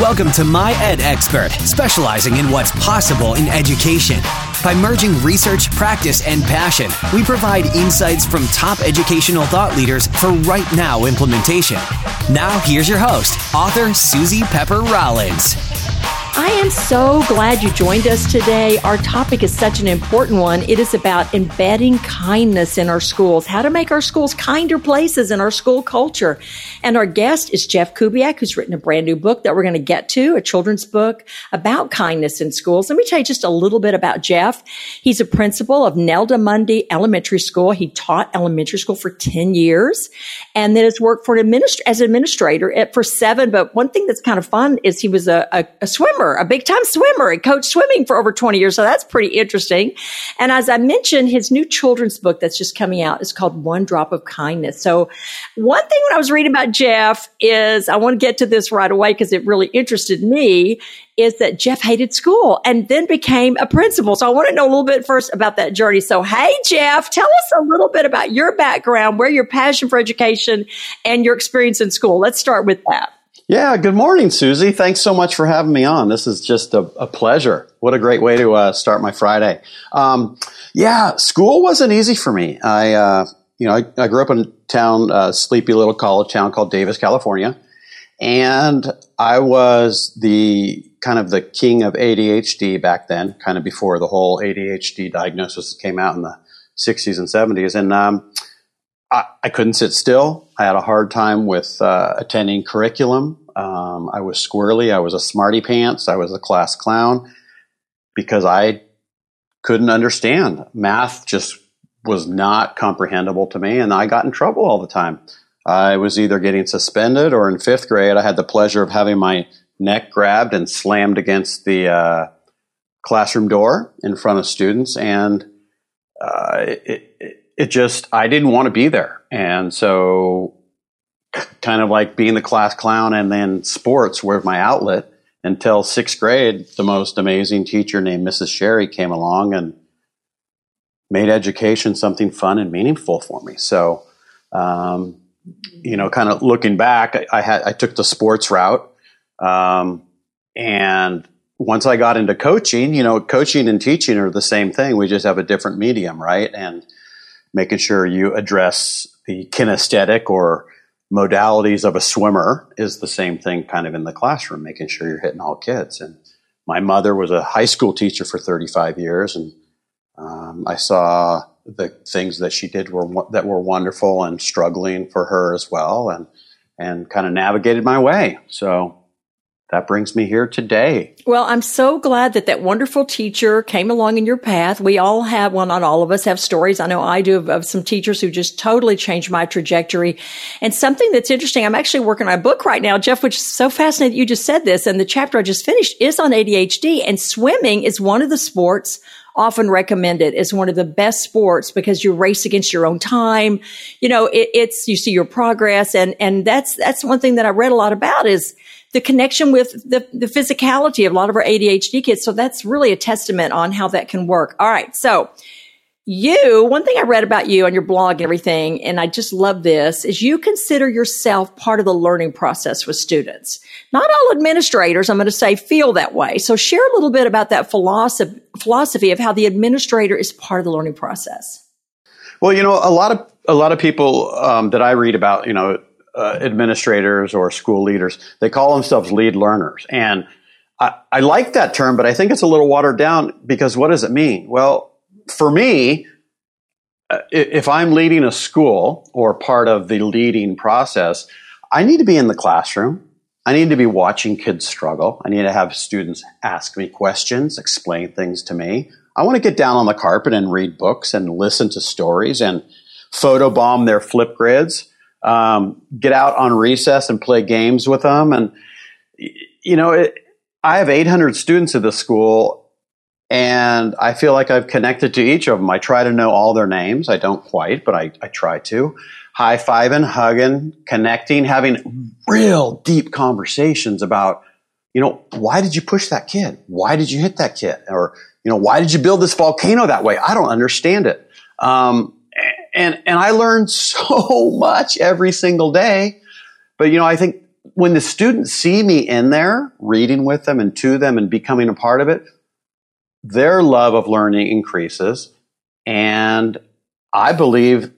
Welcome to My Ed Expert, specializing in what's possible in education. By merging research, practice, and passion, we provide insights from top educational thought leaders for right now implementation. Now, here's your host, author Suzy Pepper Rollins. I am so glad you joined us today. Our topic is such an important one. It is about embedding kindness in our schools, how to make our schools kinder places in our school culture. And our guest is Jeff Kubiak, who's written a brand new book that we're going to get to, a children's book about kindness in schools. Let me tell you just a little bit about Jeff. He's a principal of Nelda Mundy Elementary School. He taught elementary school for 10 years and then has worked for an administ- as an administrator at, for seven. But one thing that's kind of fun is he was a, a, a swimmer swimmer, a big time swimmer. He coached swimming for over 20 years. So that's pretty interesting. And as I mentioned, his new children's book that's just coming out is called One Drop of Kindness. So one thing when I was reading about Jeff is I want to get to this right away because it really interested me is that Jeff hated school and then became a principal. So I want to know a little bit first about that journey. So, hey, Jeff, tell us a little bit about your background, where your passion for education and your experience in school. Let's start with that. Yeah, good morning, Suzy. Thanks so much for having me on. This is just a, a pleasure. What a great way to uh, start my Friday. Um, yeah, school wasn't easy for me. I, uh, you know, I, I, grew up in a town, uh, sleepy little college town called Davis, California, and I was the kind of the king of ADHD back then, kind of before the whole ADHD diagnosis came out in the 60s and 70s, and um, I, I, couldn't sit still. I had a hard time with uh, attending curriculum. Um, I was squirrely. I was a smarty pants. I was a class clown because I couldn't understand. Math just was not comprehensible to me, and I got in trouble all the time. I was either getting suspended or in fifth grade, I had the pleasure of having my neck grabbed and slammed against the uh, classroom door in front of students, and uh, it, it, it just, I didn't want to be there. And so kind of like being the class clown and then sports were my outlet until sixth grade. The most amazing teacher named Mrs. Sherry came along and made education something fun and meaningful for me. So, um, you know, kind of looking back, I, I, had I took the sports route, um, and once I got into coaching, you know, coaching and teaching are the same thing. We just have a different medium, right? And making sure you address the kinesthetic or modalities of a swimmer is the same thing kind of in the classroom, making sure you're hitting all kids. And my mother was a high school teacher for 35 years, and um, I saw the things that she did were that were wonderful and struggling for her as well, and and kind of navigated my way. So that brings me here today. Well, I'm so glad that that wonderful teacher came along in your path. We all have, well, not all of us have stories. I know I do of, of, some teachers who just totally changed my trajectory. And something that's interesting, I'm actually working on a book right now, Jeff, which is so fascinating you just said this. And the chapter I just finished is on ADHD and swimming is one of the sports often recommended as one of the best sports because you race against your own time. You know, it, it's, you see your progress. And, and that's, that's one thing that I read a lot about is, the connection with the, the physicality of a lot of our ADHD kids. So that's really a testament on how that can work. All right. So you, one thing I read about you on your blog and everything, and I just love this, is you consider yourself part of the learning process with students. Not all administrators, I'm going to say, feel that way. So share a little bit about that philosophy, philosophy of how the administrator is part of the learning process. Well, you know, a lot of a lot of people um, that I read about, you know, uh, administrators or school leaders. They call themselves lead learners. And I, I like that term, but I think it's a little watered down because what does it mean? Well, for me, uh, if I'm leading a school or part of the leading process, I need to be in the classroom. I need to be watching kids struggle. I need to have students ask me questions, explain things to me. I want to get down on the carpet and read books and listen to stories and photobomb their Flipgrids um, get out on recess and play games with them. And, you know, it, I have 800 students at the school and I feel like I've connected to each of them. I try to know all their names. I don't quite, but I, I try to. High fiving, hugging, connecting, having real deep conversations about, you know, why did you push that kid? Why did you hit that kid? Or, you know, why did you build this volcano that way? I don't understand it. Um, and and I learn so much every single day. But you know, I think when the students see me in there reading with them and to them and becoming a part of it, their love of learning increases. And I believe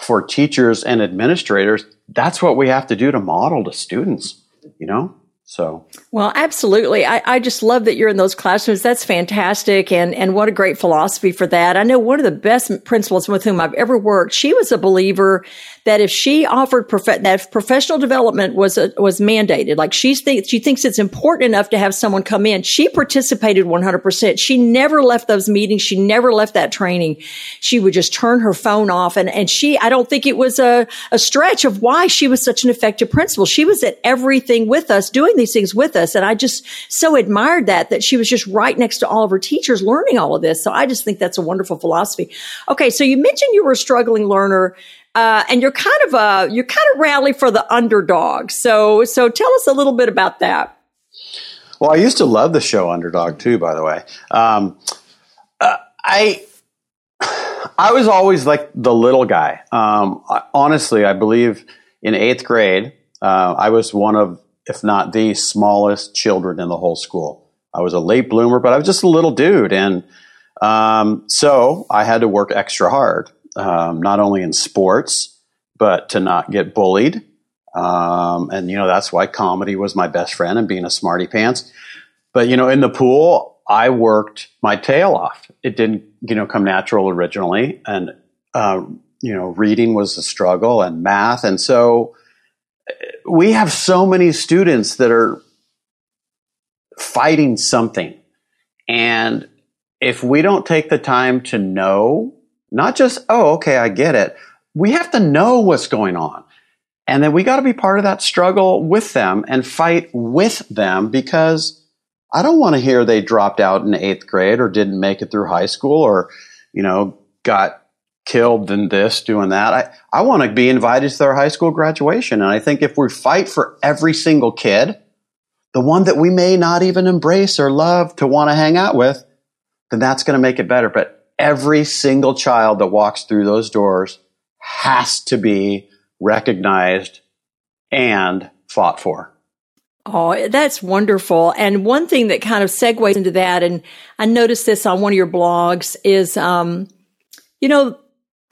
for teachers and administrators, that's what we have to do to model to students, you know? So, well, absolutely. I, I just love that you're in those classrooms. That's fantastic. And, and what a great philosophy for that. I know one of the best principals with whom I've ever worked, she was a believer that if she offered prof- that if professional development was a, was mandated, like she thinks she thinks it's important enough to have someone come in, she participated 100%. She never left those meetings. She never left that training. She would just turn her phone off. And, and she, I don't think it was a, a stretch of why she was such an effective principal. She was at everything with us, doing these things with us. And I just so admired that, that she was just right next to all of her teachers learning all of this. So I just think that's a wonderful philosophy. Okay. So you mentioned you were a struggling learner. Uh, and you're kind of a you're kind of rally for the underdog. So so tell us a little bit about that. Well, I used to love the show Underdog too. By the way, um, uh, I I was always like the little guy. Um, I, honestly, I believe in eighth grade, uh, I was one of, if not the smallest children in the whole school. I was a late bloomer, but I was just a little dude, and um, so I had to work extra hard um, not only in sports, but to not get bullied. Um, and, you know, that's why comedy was my best friend and being a smarty pants. But, you know, in the pool, I worked my tail off. It didn't, you know, come natural originally. And, uh, you know, reading was a struggle and math. And so we have so many students that are fighting something. And if we don't take the time to know not just, oh, okay, I get it. We have to know what's going on. And then we got to be part of that struggle with them and fight with them because I don't want to hear they dropped out in eighth grade or didn't make it through high school or, you know, got killed than this, doing that. I, I want to be invited to their high school graduation. And I think if we fight for every single kid, the one that we may not even embrace or love to want to hang out with, then that's going to make it better. But every single child that walks through those doors has to be recognized and fought for. Oh, that's wonderful. And one thing that kind of segues into that, and I noticed this on one of your blogs, is, um, you know,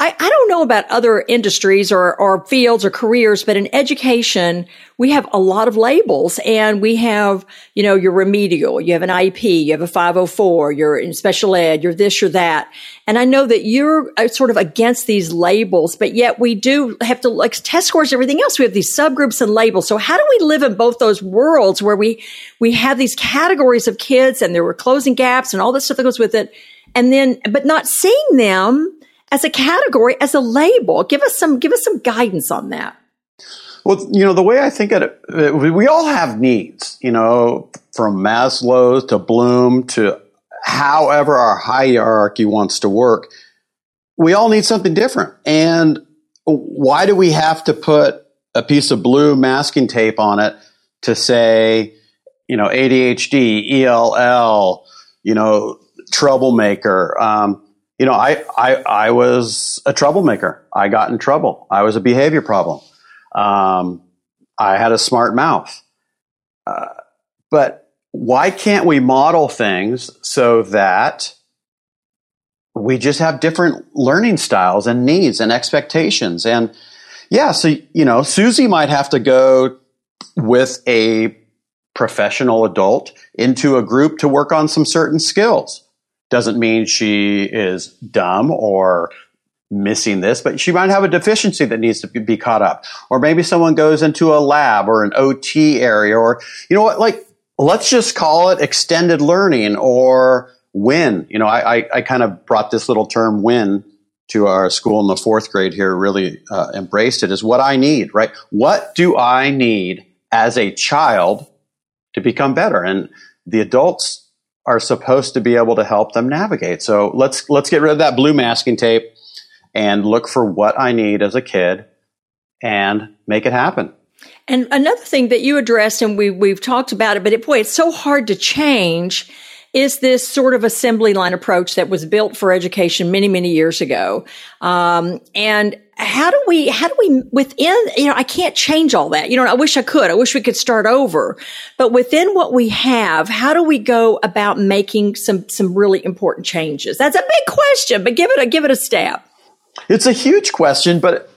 I, I don't know about other industries or, or fields or careers, but in education, we have a lot of labels and we have, you know, your remedial, you have an IEP, you have a 504, you're in special ed, you're this, you're that. And I know that you're uh, sort of against these labels, but yet we do have to like test scores, everything else. We have these subgroups and labels. So how do we live in both those worlds where we, we have these categories of kids and there were closing gaps and all this stuff that goes with it? And then, but not seeing them as a category, as a label. Give us some, give us some guidance on that. Well, you know, the way I think it, we all have needs, you know, from Maslow to Bloom to however our hierarchy wants to work. We all need something different. And why do we have to put a piece of blue masking tape on it to say, you know, ADHD, ELL, you know, troublemaker? Um, you know, I, I, I was a troublemaker. I got in trouble. I was a behavior problem. Um, I had a smart mouth. Uh, but why can't we model things so that we just have different learning styles and needs and expectations? And yeah, so, you know, Suzy might have to go with a professional adult into a group to work on some certain skills doesn't mean she is dumb or missing this, but she might have a deficiency that needs to be caught up. Or maybe someone goes into a lab or an OT area or, you know what, like, let's just call it extended learning or WIN. You know, I, I, I kind of brought this little term WIN to our school in the fourth grade here, really uh, embraced it is what I need, right? What do I need as a child to become better? And the adults are supposed to be able to help them navigate. So let's let's get rid of that blue masking tape and look for what I need as a kid and make it happen. And another thing that you addressed, and we we've talked about it, but it, boy, it's so hard to change is this sort of assembly line approach that was built for education many, many years ago. Um, and how do we, how do we within, you know, I can't change all that. You know, I wish I could. I wish we could start over. But within what we have, how do we go about making some, some really important changes? That's a big question, but give it a, give it a stab. It's a huge question, but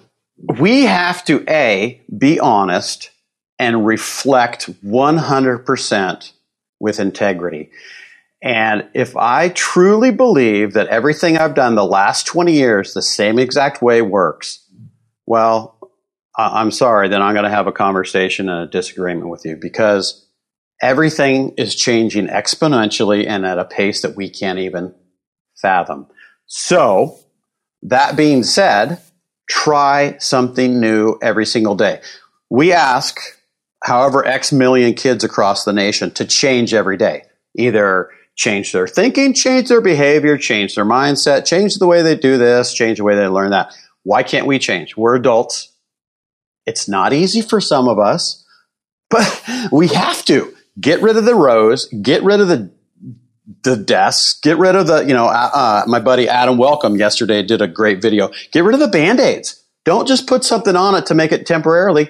we have to A, be honest and reflect 100% with integrity. And if I truly believe that everything I've done the last 20 years the same exact way works, well, I'm sorry, then I'm going to have a conversation and a disagreement with you because everything is changing exponentially and at a pace that we can't even fathom. So, that being said, try something new every single day. We ask however X million kids across the nation to change every day. Either change their thinking, change their behavior, change their mindset, change the way they do this, change the way they learn that. Why can't we change? We're adults. It's not easy for some of us, but we have to get rid of the rows, get rid of the the desks, get rid of the, you know, uh, uh, my buddy Adam Welcome yesterday did a great video. Get rid of the band-aids. Don't just put something on it to make it temporarily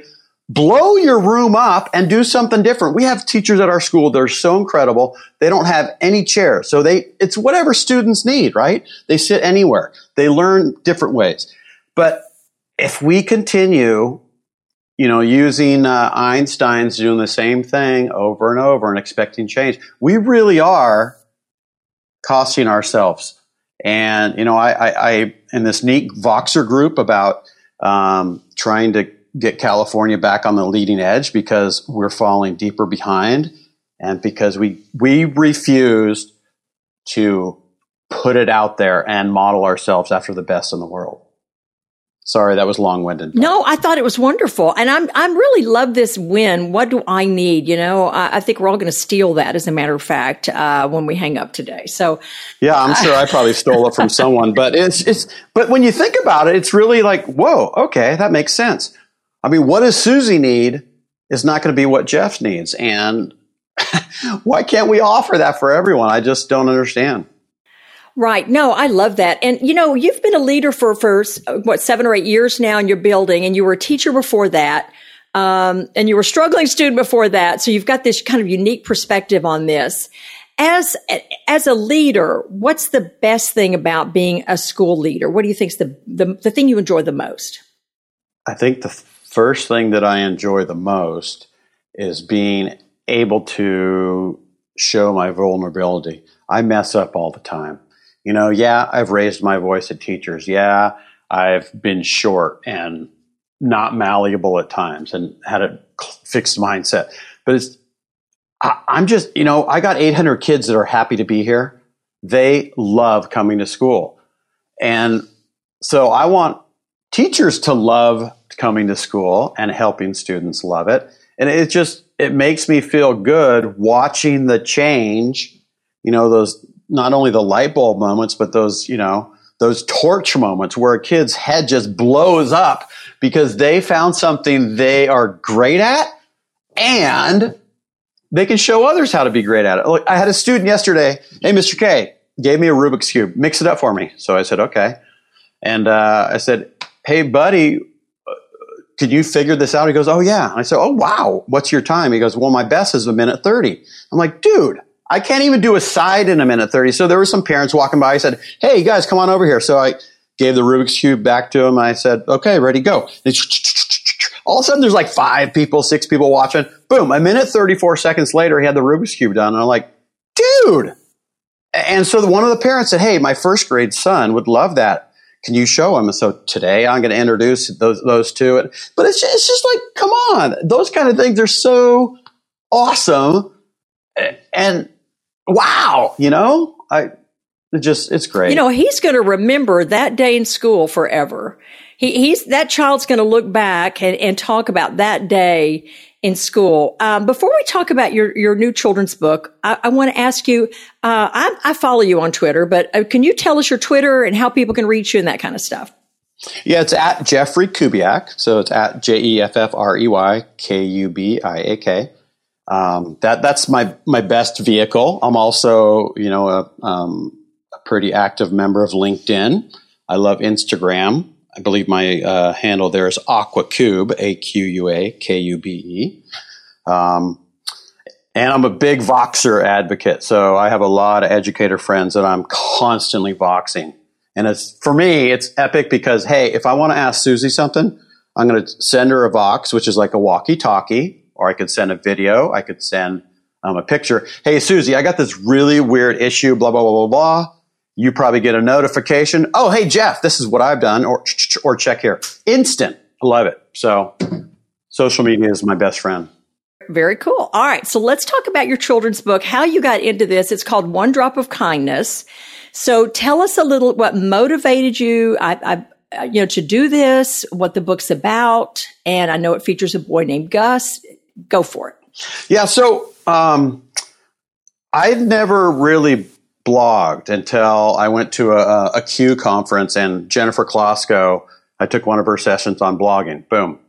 blow your room up and do something different. We have teachers at our school that are so incredible. They don't have any chairs. So they, it's whatever students need, right? They sit anywhere. They learn different ways. But if we continue, you know, using uh, Einstein's doing the same thing over and over and expecting change, we really are costing ourselves. And, you know, I, I, I in this neat Voxer group about um, trying to get California back on the leading edge because we're falling deeper behind and because we we refused to put it out there and model ourselves after the best in the world. Sorry, that was long winded. No, I thought it was wonderful, and I'm I'm really love this win. What do I need? You know, I, I think we're all going to steal that, as a matter of fact, uh, when we hang up today. So, yeah, I'm sure I probably stole it from someone, but it's it's. But when you think about it, it's really like, whoa, okay, that makes sense. I mean, what does Suzy need is not going to be what Jeff needs. And why can't we offer that for everyone? I just don't understand. Right. No, I love that. And you know, you've been a leader for, for what, seven or eight years now in your building and you were a teacher before that. Um, and you were a struggling student before that. So you've got this kind of unique perspective on this. As, as a leader, what's the best thing about being a school leader? What do you think is the, the, the thing you enjoy the most? I think the first thing that I enjoy the most is being able to show my vulnerability. I mess up all the time. You know, yeah, I've raised my voice at teachers. Yeah, I've been short and not malleable at times and had a fixed mindset. But it's, I, I'm just, you know, I got 800 kids that are happy to be here. They love coming to school. And so I want teachers to love coming to school and helping students love it. And it just, it makes me feel good watching the change, you know, those, not only the light bulb moments, but those, you know, those torch moments where a kid's head just blows up because they found something they are great at and they can show others how to be great at it. Look, I had a student yesterday, hey, Mr. K, gave me a Rubik's Cube, mix it up for me. So I said, okay. And uh, I said, hey, buddy, could you figure this out? He goes, oh yeah. I said, oh wow, what's your time? He goes, well, my best is a minute 30. I'm like, dude, I can't even do a side in a minute 30. So there were some parents walking by. I said, hey, guys, come on over here. So I gave the Rubik's Cube back to him. I said, okay, ready, go. all of a sudden there's like five people, six people watching. Boom, a minute 34 seconds later, he had the Rubik's Cube done. And I'm like, dude. And so one of the parents said, hey, my first grade son would love that can you show them? So today I'm going to introduce those, those two. But it's just, it's just like, come on. Those kind of things are so awesome. And wow, you know, I it just, it's great. You know, he's going to remember that day in school forever. He, he's, that child's going to look back and, and talk about that day in school. Um, before we talk about your, your new children's book, I, I want to ask you, uh, I, I, follow you on Twitter, but uh, can you tell us your Twitter and how people can reach you and that kind of stuff? Yeah, it's at Jeffrey Kubiak. So it's at J E F F R E Y K U B I A K. um, that that's my my best vehicle. I'm also you know a, um, a pretty active member of LinkedIn. I love Instagram. I believe my uh, handle there is AquaKube, A Q U A K U B E. Um, and I'm a big Voxer advocate. So I have a lot of educator friends that I'm constantly Voxing. And it's, for me, it's epic because, hey, if I want to ask Suzy something, I'm going to send her a Vox, which is like a walkie talkie, or I could send a video. I could send um, a picture. Hey, Suzy, I got this really weird issue, blah, blah, blah, blah, blah. You probably get a notification. Oh, hey, Jeff, this is what I've done, or, or check here. Instant. I love it. So social media is my best friend. Very cool. All right. So let's talk about your children's book, how you got into this. It's called One Drop of Kindness. So tell us a little what motivated you, I, I, you know, to do this, what the book's about. And I know it features a boy named Gus. Go for it. Yeah. So, um, I've never really blogged until I went to a, a CUE conference and Jennifer Kloczko, I took one of her sessions on blogging. Boom.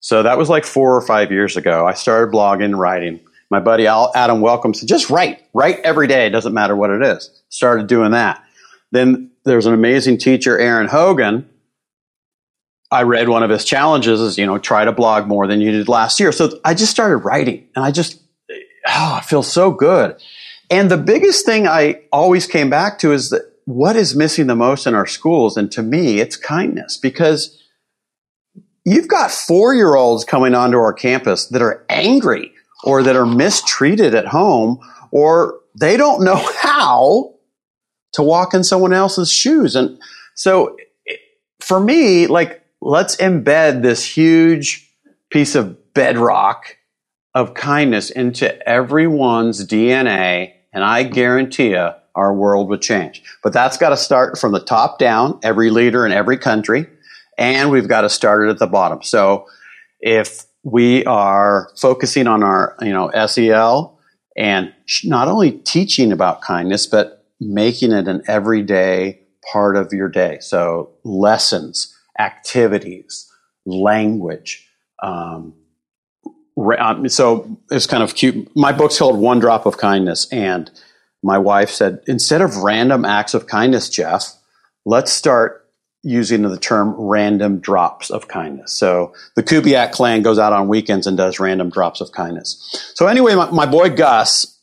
So that was like four or five years ago. I started blogging, writing. My buddy Adam Welcome said, just write, write every day. It doesn't matter what it is. Started doing that. Then there's an amazing teacher, Aaron Hogan. I read one of his challenges is, you know, try to blog more than you did last year. So I just started writing and I just, oh, I feel so good. And the biggest thing I always came back to is that what is missing the most in our schools? And to me, it's kindness because you've got four year olds coming onto our campus that are angry or that are mistreated at home or they don't know how to walk in someone else's shoes. And so for me, like, let's embed this huge piece of bedrock of kindness into everyone's DNA. And I guarantee you our world would change. But that's got to start from the top down, every leader in every country and we've got to start it at the bottom. So if we are focusing on our, you know, SEL and not only teaching about kindness, but making it an everyday part of your day. So lessons, activities, language. Um, um, so it's kind of cute. My book's called One Drop of Kindness. And my wife said, instead of random acts of kindness, Jeff, let's start using the term random drops of kindness. So the Kubiak clan goes out on weekends and does random drops of kindness. So anyway, my, my boy Gus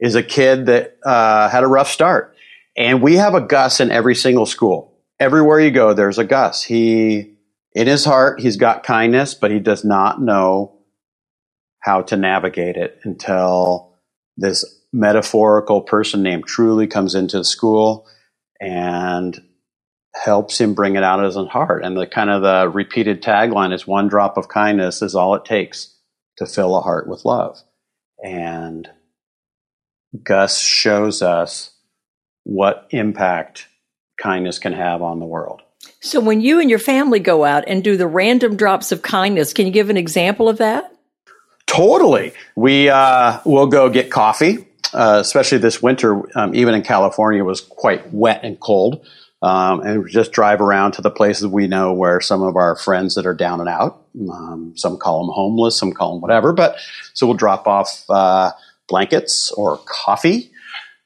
is a kid that uh, had a rough start. And we have a Gus in every single school. Everywhere you go, there's a Gus. He, in his heart, he's got kindness, but he does not know how to navigate it until this metaphorical person named Truly comes into the school and helps him bring it out of his heart. And the kind of the repeated tagline is one drop of kindness is all it takes to fill a heart with love. And Gus shows us what impact kindness can have on the world. So when you and your family go out and do the random drops of kindness, can you give an example of that? Totally. We uh, will go get coffee, uh, especially this winter. Um, even in California, was quite wet and cold um, and just drive around to the places we know where some of our friends that are down and out. Um, some call them homeless, some call them whatever. But so we'll drop off uh, blankets or coffee.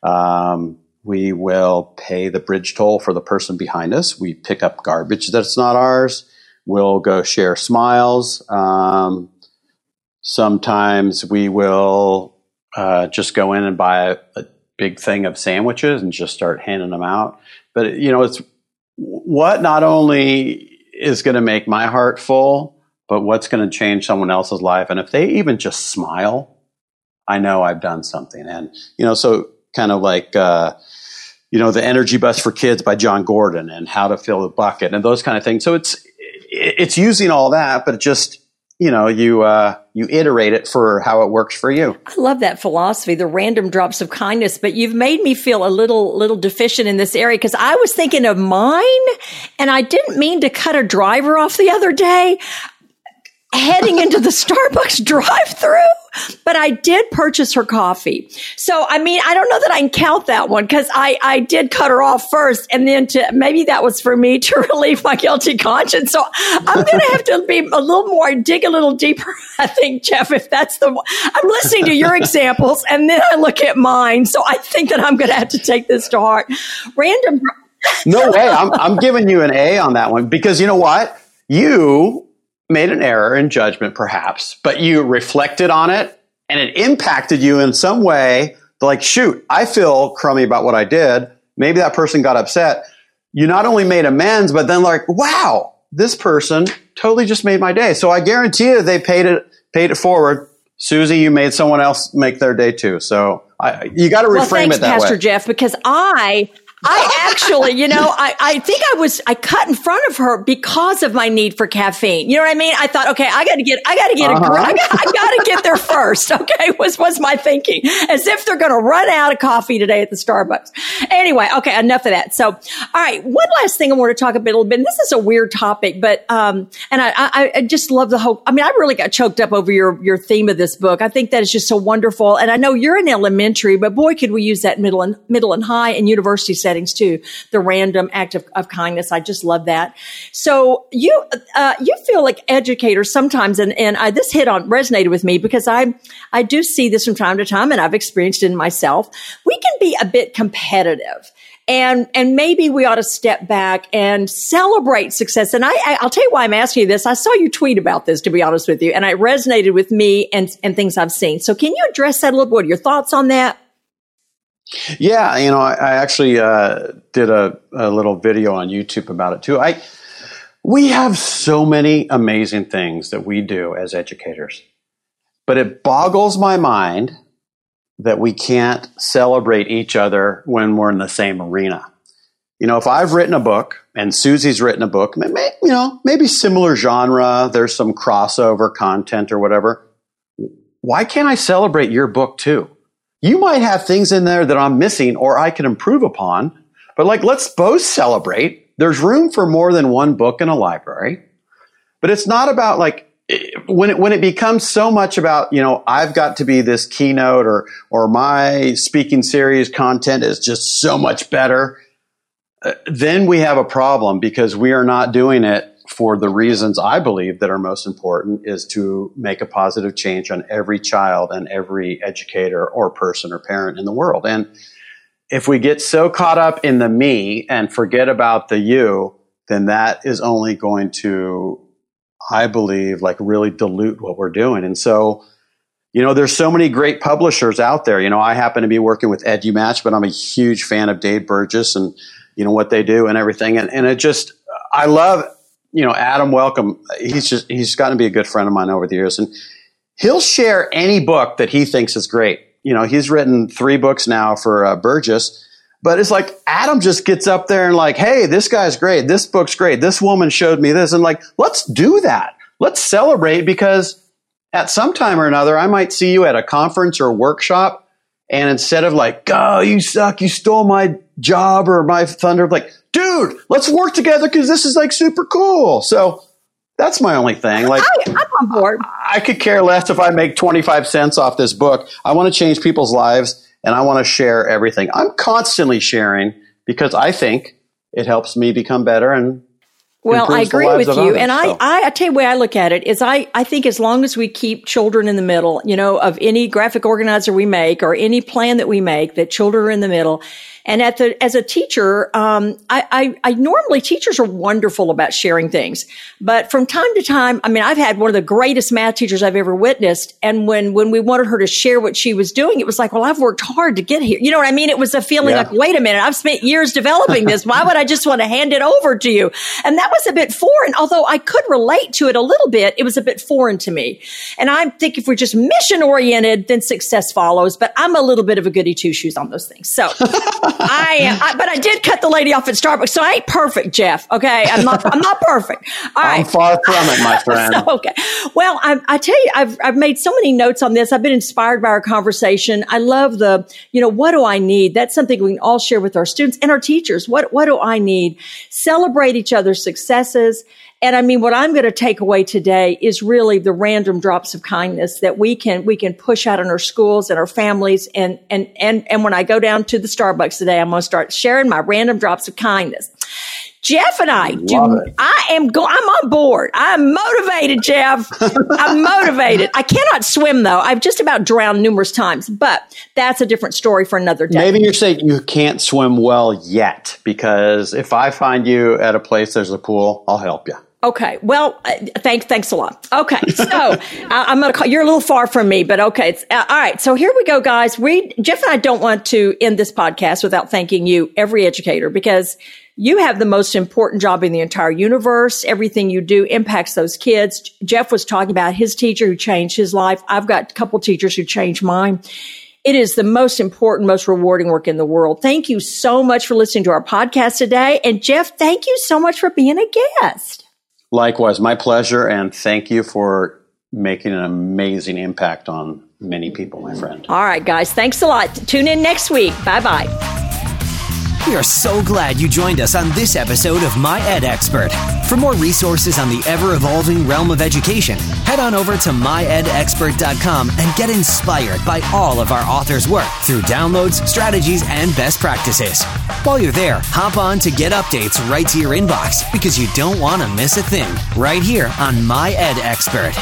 Um, we will pay the bridge toll for the person behind us. We pick up garbage that's not ours. We'll go share smiles. Um, sometimes we will uh, just go in and buy a, a big thing of sandwiches and just start handing them out. But you know, it's what not only is going to make my heart full, but what's going to change someone else's life. And if they even just smile, I know I've done something. And you know, so kind of like uh, you know, the Energy Bus for Kids by Jon Gordon and How to Fill the Bucket and those kind of things. So it's it's using all that, but it just you know you uh, you iterate it for how it works for you. I love that philosophy, the random drops of kindness. But you've made me feel a little little deficient in this area because I was thinking of mine, and I didn't mean to cut a driver off the other day heading into the Starbucks drive-through. But I did purchase her coffee. So, I mean, I don't know that I can count that one because I, I did cut her off first and then to maybe that was for me to relieve my guilty conscience. So I'm going to have to be a little more, dig a little deeper. I think, Jeff, if that's the, I'm listening to your examples and then I look at mine. So I think that I'm going to have to take this to heart. Random. no way. I'm, I'm giving you an A on that one because you know what? You made an error in judgment, perhaps, but you reflected on it and it impacted you in some way. Like, shoot, I feel crummy about what I did. Maybe that person got upset. You not only made amends, but then like, wow, this person totally just made my day. So I guarantee you they paid it, paid it forward. Suzy, you made someone else make their day too. So I, you got to reframe well, thanks, it that Pastor way. Jeff, because I I actually, you know, I, I think I was, I cut in front of her because of my need for caffeine. You know what I mean? I thought, okay, I got to get, I got to get uh-huh. a, I got, I got to get there first. Okay. Was, was my thinking as if they're going to run out of coffee today at the Starbucks. Anyway. Okay. Enough of that. So, all right. One last thing I want to talk a, a little bit. This is a weird topic, but, um, and I, I, I just love the whole, I mean, I really got choked up over your, your theme of this book. I think that is just so wonderful. And I know you're in elementary, but boy, could we use that middle and middle and high and university settings too the random act of, of kindness. I just love that. So you, uh, you feel like educators sometimes, and, and I, this hit on, resonated with me because I, I do see this from time to time and I've experienced it in myself. We can be a bit competitive and and maybe we ought to step back and celebrate success. And I, I will tell you why I'm asking you this. I saw you tweet about this, to be honest with you, and it resonated with me and and things I've seen. So can you address that a little bit? What are your thoughts on that? Yeah, you know, I, I actually uh, did a, a, little video on YouTube about it too. I we have so many amazing things that we do as educators, but it boggles my mind that we can't celebrate each other when we're in the same arena. You know, if I've written a book and Suzy's written a book, maybe, you know, maybe similar genre, there's some crossover content or whatever. Why can't I celebrate your book too? You might have things in there that I'm missing or I can improve upon, but like, let's both celebrate. There's room for more than one book in a library, but it's not about like, when it, when it becomes so much about, you know, I've got to be this keynote or, or my speaking series content is just so much better, uh, then we have a problem because we are not doing it for the reasons I believe that are most important is to make a positive change on every child and every educator or person or parent in the world. And if we get so caught up in the me and forget about the you, then that is only going to, I believe, like really dilute what we're doing. And so, you know, there's so many great publishers out there. You know, I happen to be working with EduMatch, but I'm a huge fan of Dave Burgess and, you know, what they do and everything. And, and it just, I love you know, Adam Welcome, he's just, he's gotten to be a good friend of mine over the years. And he'll share any book that he thinks is great. You know, he's written three books now for uh, Burgess, but it's like Adam just gets up there and like, hey, this guy's great. This book's great. This woman showed me this. And like, let's do that. Let's celebrate because at some time or another, I might see you at a conference or a workshop. And instead of like, oh, you suck, you stole my job or my thunder, like, dude, let's work together because this is like super cool. So that's my only thing. Like, I, am on board. I, I could care less if I make 25 cents off this book. I want to change people's lives and I want to share everything. I'm constantly sharing because I think it helps me become better and well, I agree with you. Others, and I, so. I, I tell you the way I look at it is I, I think as long as we keep children in the middle, you know, of any graphic organizer we make or any plan that we make, that children are in the middle and at the, as a teacher, um, I, I, I, normally teachers are wonderful about sharing things, but from time to time, I mean, I've had one of the greatest math teachers I've ever witnessed. And when, when we wanted her to share what she was doing, it was like, well, I've worked hard to get here. You know what I mean? It was a feeling yeah. like, wait a minute, I've spent years developing this. Why would I just want to hand it over to you? And that was a bit foreign, although I could relate to it a little bit. It was a bit foreign to me. And I think if we're just mission oriented, then success follows. But I'm a little bit of a goody two shoes on those things. So I, uh, I, but I did cut the lady off at Starbucks, so I ain't perfect, Jeff. Okay, I'm not. I'm not perfect. All right. I'm far from it, my friend. so, okay. Well, I, I tell you, I've I've made so many notes on this. I've been inspired by our conversation. I love the, you know, what do I need? That's something we can all share with our students and our teachers. What what do I need? Celebrate each other's successes. And I mean, what I'm going to take away today is really the random drops of kindness that we can, we can push out in our schools and our families. And, and, and, and when I go down to the Starbucks today, I'm going to start sharing my random drops of kindness. Jeff and I do. I am go. I'm on board. I'm motivated, Jeff. I'm motivated. I cannot swim though. I've just about drowned numerous times, but that's a different story for another day. Maybe you're saying you can't swim well yet because if I find you at a place there's a pool, I'll help you. Okay. Well, uh, thanks. Thanks a lot. Okay. So uh, I'm going to call, you're a little far from me, but okay. Uh, all right. So here we go, guys. We, Jeff and I don't want to end this podcast without thanking you, every educator, because you have the most important job in the entire universe. Everything you do impacts those kids. Jeff was talking about his teacher who changed his life. I've got a couple teachers who changed mine. It is the most important, most rewarding work in the world. Thank you so much for listening to our podcast today. And Jeff, thank you so much for being a guest. Likewise, my pleasure. And thank you for making an amazing impact on many people, my friend. All right, guys. Thanks a lot. Tune in next week. Bye bye. We are so glad you joined us on this episode of My Ed Expert. For more resources on the ever evolving realm of education, head on over to myedexpert.com and get inspired by all of our authors' work through downloads, strategies, and best practices. While you're there, hop on to get updates right to your inbox because you don't want to miss a thing right here on My Ed Expert.